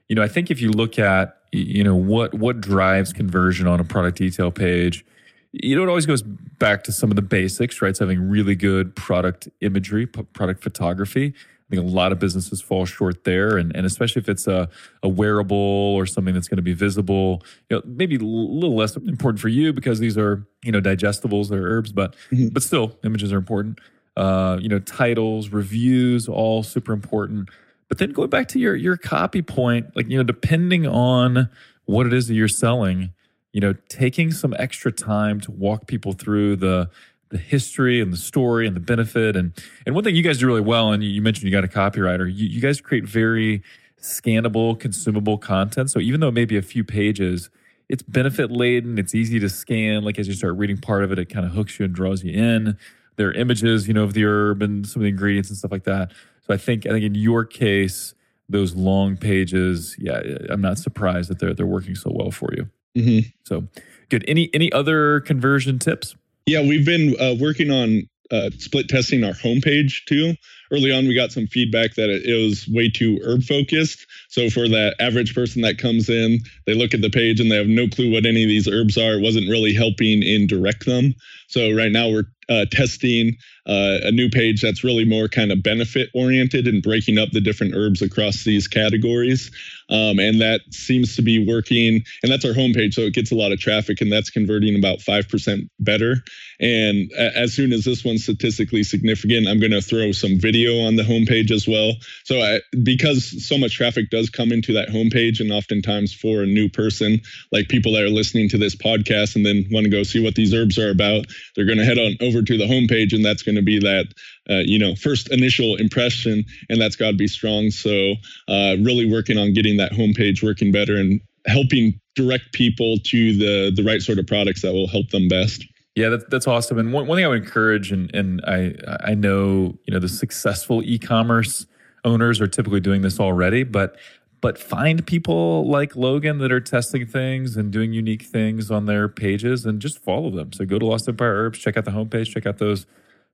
You know, I think if you look at you know what what drives conversion on a product detail page you know it always goes back to some of the basics right so having really good product imagery product photography i think a lot of businesses fall short there. And, and especially if it's a, a wearable or something that's going to be visible you know maybe a little less important for you because these are you know digestibles they're herbs but mm-hmm. but still images are important. Uh, you know titles reviews all super important. But then going back to your your copy point, like you know, depending on what it is that you're selling, you know, taking some extra time to walk people through the the history and the story and the benefit and and one thing you guys do really well, and you mentioned you got a copywriter, you, you guys create very scannable, consumable content. So even though it may be a few pages, it's benefit laden. It's easy to scan. Like as you start reading part of it, it kind of hooks you and draws you in. There are images, you know, of the herb and some of the ingredients and stuff like that. So I think I think in your case, those long pages, yeah, I'm not surprised that they're they're working so well for you. Mm-hmm. So good. Any any other conversion tips? Yeah, we've been uh, working on uh, split testing our homepage too. Early on, we got some feedback that it, it was way too herb focused. So for that average person that comes in, they look at the page and they have no clue what any of these herbs are. It wasn't really helping in direct them. So right now we're uh, testing uh, a new page that's really more kind of benefit oriented and breaking up the different herbs across these categories. Um, and that seems to be working. And that's our homepage, so it gets a lot of traffic, and that's converting about five percent better. And as soon as this one's statistically significant, I'm going to throw some video on the homepage as well. So I, because so much traffic does come into that homepage, and oftentimes for a new person, like people that are listening to this podcast and then want to go see what these herbs are about, they're going to head on over to the homepage, and that's going to be that uh, you know first initial impression, and that's got to be strong. So uh, really working on getting that homepage working better and helping direct people to the the right sort of products that will help them best. Yeah, that's that's awesome. And one, one thing I would encourage, and and I I know you know the successful e-commerce owners are typically doing this already, but but find people like Logan that are testing things and doing unique things on their pages and just follow them. So go to Lost Empire Herbs, check out the homepage, check out those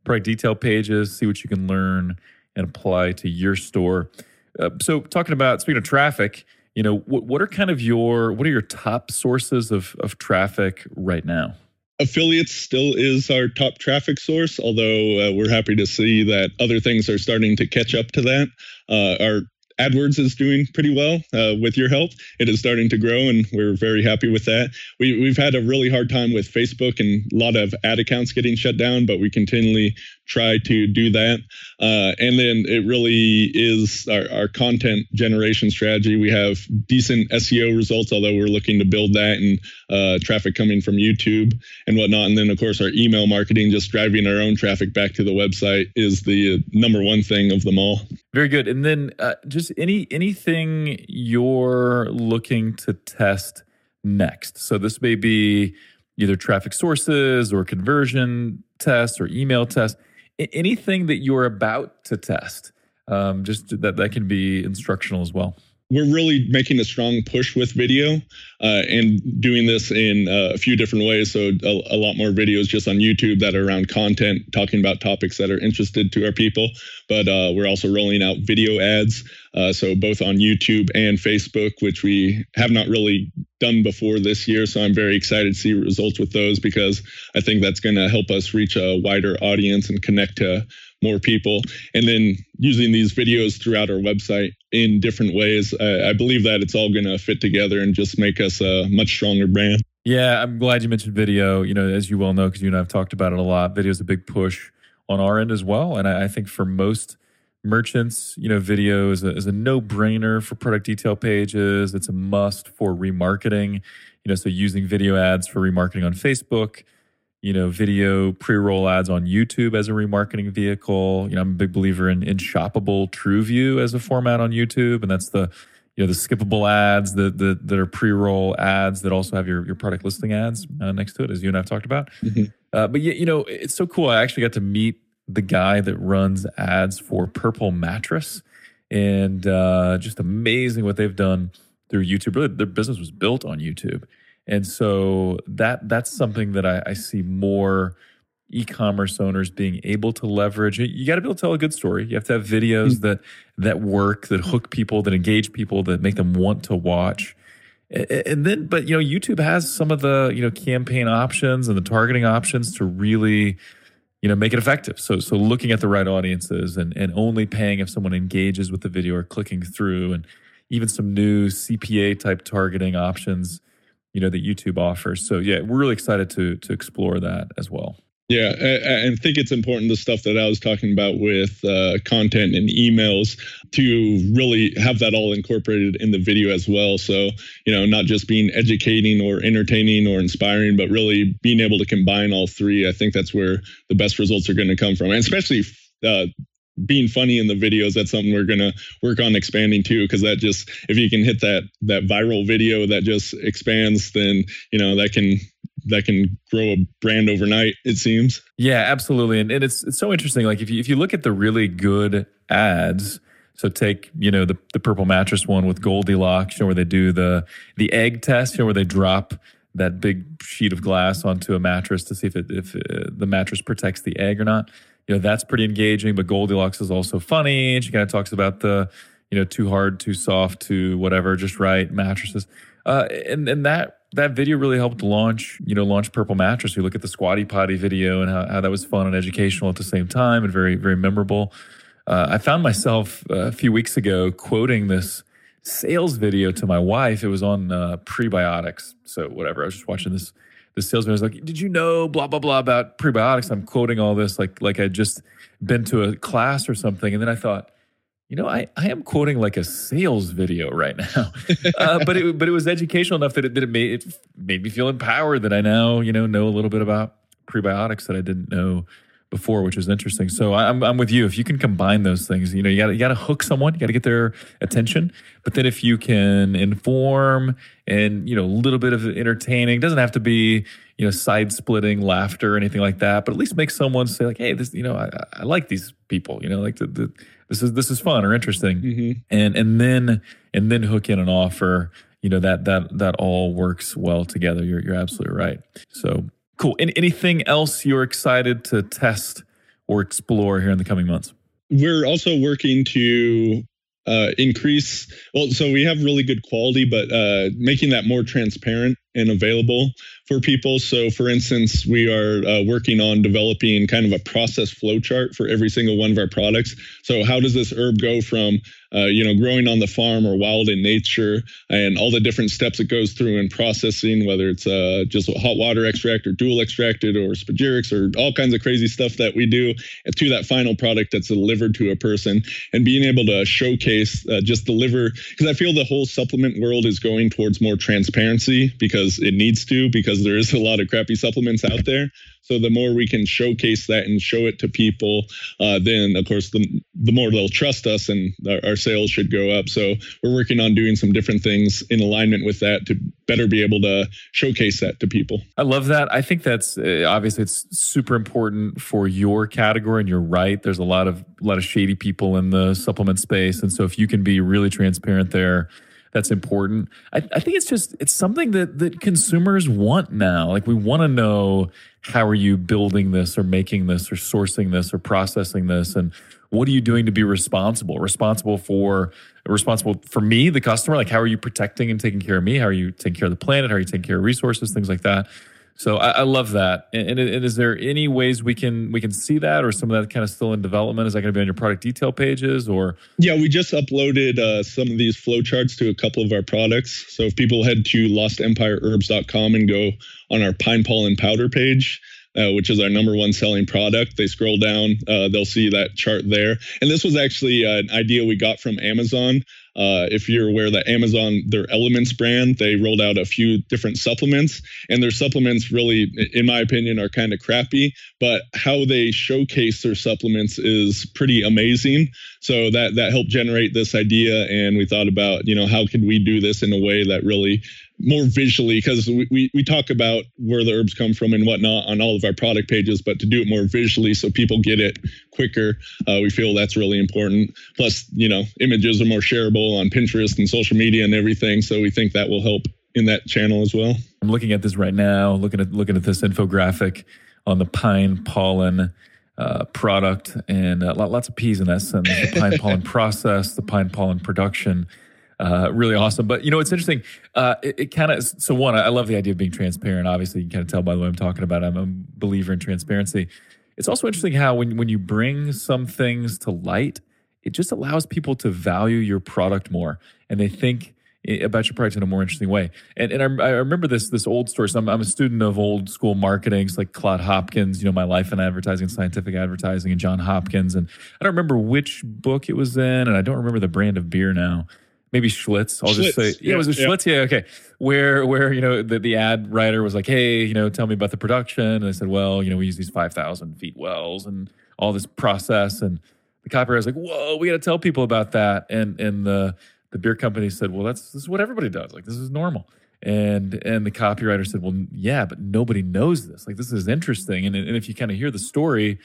product detail pages, see what you can learn and apply to your store. Uh, so talking about speaking of traffic, you know, what, what are kind of your what are your top sources of of traffic right now? affiliates still is our top traffic source although uh, we're happy to see that other things are starting to catch up to that uh, our AdWords is doing pretty well uh, with your help. It is starting to grow, and we're very happy with that. We, we've had a really hard time with Facebook and a lot of ad accounts getting shut down, but we continually try to do that. Uh, and then it really is our, our content generation strategy. We have decent SEO results, although we're looking to build that and uh, traffic coming from YouTube and whatnot. And then, of course, our email marketing, just driving our own traffic back to the website, is the number one thing of them all. Very good. And then, uh, just any anything you're looking to test next. So this may be either traffic sources or conversion tests or email tests anything that you're about to test um, just that that can be instructional as well we're really making a strong push with video uh, and doing this in uh, a few different ways. So a, a, lot more videos just on YouTube that are around content, talking about topics that are interested to our people. But uh, we're also rolling out video ads, uh, so both on YouTube and Facebook, which we have not really done before this year. So I'm very excited to see results with those because I think that's going to help us reach a wider audience and connect to more people. And then using these videos throughout our website in different ways, I, I believe that it's all going to fit together and just make us a much stronger brand. Yeah, I'm glad you mentioned video. You know, as you well know, because you and I have talked about it a lot, video is a big push on our end as well. And I, I think for most merchants, you know, video is a, is a no brainer for product detail pages. It's a must for remarketing. You know, so using video ads for remarketing on Facebook, you know, video pre-roll ads on YouTube as a remarketing vehicle. You know, I'm a big believer in in shoppable TrueView as a format on YouTube, and that's the you know the skippable ads that that, that are pre-roll ads that also have your your product listing ads uh, next to it, as you and I've talked about. Mm-hmm. Uh, but yeah, you know, it's so cool. I actually got to meet the guy that runs ads for Purple Mattress, and uh, just amazing what they've done through YouTube. Really, their business was built on YouTube and so that that's something that I, I see more e-commerce owners being able to leverage. You got to be able to tell a good story. You have to have videos mm-hmm. that that work, that hook people, that engage people, that make them want to watch. And then, but you know, YouTube has some of the you know campaign options and the targeting options to really you know make it effective. So so looking at the right audiences and and only paying if someone engages with the video or clicking through, and even some new CPA type targeting options you know that YouTube offers. So yeah, we're really excited to to explore that as well. Yeah, I, think it's important the stuff that I was talking about with uh, content and emails to really have that all incorporated in the video as well. So, you know, not just being educating or entertaining or inspiring, but really being able to combine all three. I think that's where the best results are going to come from, and especially uh, being funny in the videos that's something we're going to work on expanding too because that just if you can hit that that viral video that just expands then you know that can that can grow a brand overnight it seems yeah absolutely and, and it's it's so interesting like if you if you look at the really good ads so take you know the the purple mattress one with Goldilocks, you know where they do the the egg test, you know where they drop that big sheet of glass onto a mattress to see if it if uh, the mattress protects the egg or not you know that's pretty engaging. But Goldilocks is also funny, she kind of talks about the you know too hard, too soft, too whatever, just right mattresses. Uh, and and that that video really helped launch, you know, launch Purple Mattress. You look at the Squatty Potty video and how, how that was fun and educational at the same time and very, very memorable. Uh, I found myself uh, a few weeks ago quoting this sales video to my wife. It was on uh, prebiotics. So whatever. I was just watching this this salesman was like, "Did you know blah blah blah about prebiotics?" I'm quoting all this like like I'd just been to a class or something, and then I thought, you know, I, I am quoting like a sales video right now, *laughs* uh, but it but it was educational enough that it that it made it made me feel empowered that I now you know know a little bit about prebiotics that I didn't know before, which is interesting. So I'm I'm with you. If you can combine those things, you know, you got you got to hook someone, you got to get their attention. But then if you can inform and you know a little bit of entertaining, doesn't have to be you know side splitting laughter or anything like that, but at least make someone say like, hey, this you know I, I like these people, you know, like the, the this is this is fun or interesting, mm-hmm. and and then and then hook in an offer you know that that that all works well together you're you're absolutely right so Cool. And anything else you're excited to test or explore here in the coming months? We're also working to uh, increase. Well, so we have really good quality, but uh, making that more transparent and available for people. So, for instance, we are uh, working on developing kind of a process flow chart for every single one of our products. So, how does this herb go from uh, you know, growing on the farm or wild in nature, and all the different steps it goes through in processing, whether it's uh, just hot water extract or dual extracted or spagyrics or all kinds of crazy stuff that we do to that final product that's delivered to a person, and being able to showcase, uh, just deliver, because I feel the whole supplement world is going towards more transparency because it needs to, because there is a lot of crappy supplements out there. So the more we can showcase that and show it to people, uh, then of course the the more they'll trust us, and our, our, sales should go up. So we're working on doing some different things in alignment with that to better be able to showcase that to people. I love that. I think that's uh, obviously it's super important for your category, and you're right. There's a lot of a lot of shady people in the supplement space, and so if you can be really transparent there that's important. I, I, think it's just it's something that that consumers want now. Like we want to know how are you building this or making this or sourcing this or processing this and what are you doing to be responsible? Responsible for responsible for me, the customer. Like how are you protecting and taking care of me? How are you taking care of the planet? How are you taking care of resources? Things like that. So I, I love that. And, and, and, is there any ways we can we can see that, or some of that kind of still in development? Is that going to be on your product detail pages, or? Yeah, we just uploaded uh, some of these flowcharts to a couple of our products. So if people head to lostempireherbs.com and go on our pine pollen powder page. Uh, which is our number one selling product. They scroll down, uh, they'll see that chart there. And this was actually uh, an idea we got from Amazon. Uh, if you're aware that Amazon, their Elements brand, they rolled out a few different supplements, and their supplements really, in my opinion, are kind of crappy. But how they showcase their supplements is pretty amazing. So that that helped generate this idea, and we thought about, you know, how could we do this in a way that really more visually because we, we, we, talk about where the herbs come from and whatnot on all of our product pages, but to do it more visually so people get it quicker, uh, we feel that's really important. Plus, you know, images are more shareable on Pinterest and social media and everything. So we think that will help in that channel as well. I'm looking at this right now, looking at looking at this infographic on the pine pollen uh, product and uh, lots of P's in that sentence. The pine *laughs* pollen process, the pine pollen production uh, really awesome. But you know, it's interesting. Uh, it, it kind of so one, I love the idea of being transparent. Obviously, you can kind of tell by the way I'm talking about. It. I'm a believer in transparency. It's also interesting how when when you bring some things to light, it just allows people to value your product more, and they think about your product in a more interesting way. And and I, I remember this this old story. So I'm, I'm, a student of old school marketing, like Claude Hopkins, you know, my life in advertising, scientific advertising, and John Hopkins. And I don't remember which book it was in, and I don't remember the brand of beer now maybe Schlitz. I'll Schlitz. just say, yeah, yeah was it yeah. Schlitz? Yeah, okay. Where where you know the, the ad writer was like, hey, you know, tell me about the production. And I said, well, you know, we use these five thousand feet wells and all this process. And the copywriter was like, whoa, we got to tell people about that. And and the the beer company said, well, that's this is what everybody does. Like this is normal. And and the copywriter said, well, yeah, but nobody knows this. Like this is interesting. And and if you kind of hear the story,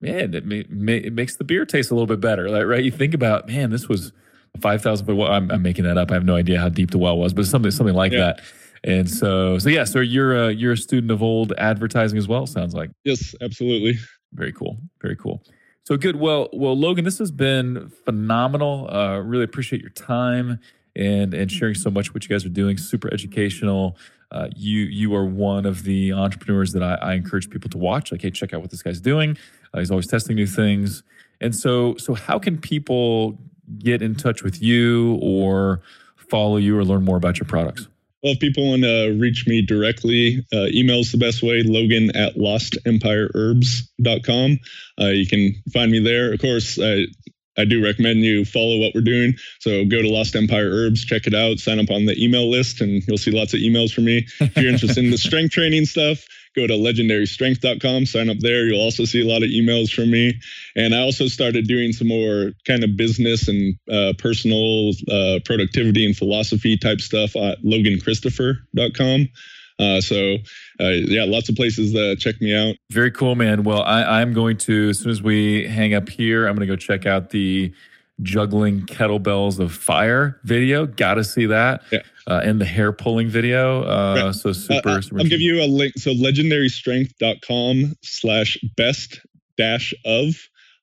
man, it may, may, it makes the beer taste a little bit better. Like right, you think about, man, this was five thousand foot well. I'm, I'm, making that up. I have no idea how deep the well was, but something something like yeah. that. And so, so yeah. So you're a, you're a student of old advertising as well. Sounds like. Yes, absolutely. Very cool. Very cool. So good. Well, well, Logan, this has been phenomenal. Uh, really appreciate your time and and sharing so much what you guys are doing. Super educational. Uh, you you are one of the entrepreneurs that I, I, encourage people to watch. Like, hey, check out what this guy's doing. Uh, he's always testing new things. And so, so how can people get in touch with you or follow you or learn more about your products? Well, if people want to reach me directly, uh, email is the best way, logan at lostempireherbs.com. Uh, you can find me there. Of course, I, I do recommend you follow what we're doing. So go to Lost Empire Herbs, check it out, sign up on the email list, and you'll see lots of emails from me. If you're interested in the *laughs* strength training stuff, go to legendarystrength.com, sign up there. You'll also see a lot of emails from me. And I also started doing some more kind of business and uh, personal uh, productivity and philosophy type stuff at loganchristopher.com. Uh, so, uh, yeah, lots of places that check me out. Very cool, man. Well, I, I'm going to, as soon as we hang up here, I'm going to go check out the juggling kettlebells of fire video. Got to see that. Yeah. Uh, and the hair pulling video. Uh, right. So super, uh, super. I'll give you a link. So legendarystrength.com slash best dash of.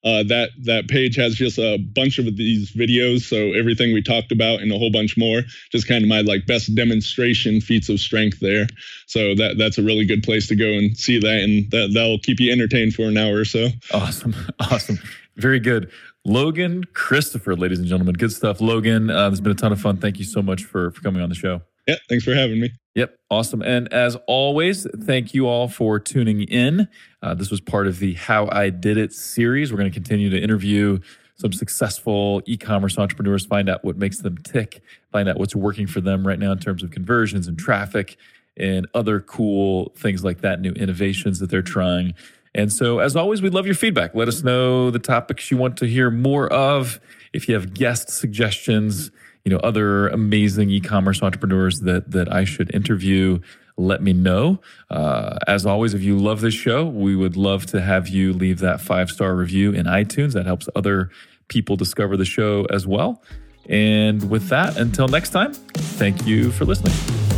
Uh, that that page has just a bunch of these videos so everything we talked about and a whole bunch more just kind of my like best demonstration feats of strength there so that that's a really good place to go and see that and that that'll keep you entertained for an hour or so awesome *laughs* awesome very good Logan Christopher, ladies and gentlemen. Good stuff. Logan, uh, there's been a ton of fun. Thank you so much for, for coming on the show. Yeah, thanks for having me. Yep, awesome. And as always, thank you all for tuning in. Uh, this was part of the How I Did It series. We're going to continue to interview some successful e commerce entrepreneurs, find out what makes them tick, find out what's working for them right now in terms of conversions and traffic and other cool things like that, new innovations that they're trying. And so, as always, we love your feedback. Let us know the topics you want to hear more of. If you have guest suggestions, you know, other amazing e-commerce entrepreneurs that that I should interview, let me know. Uh, as always, if you love this show, we would love to have you leave that five star review in iTunes. That helps other people discover the show as well. And with that, until next time, thank you for listening.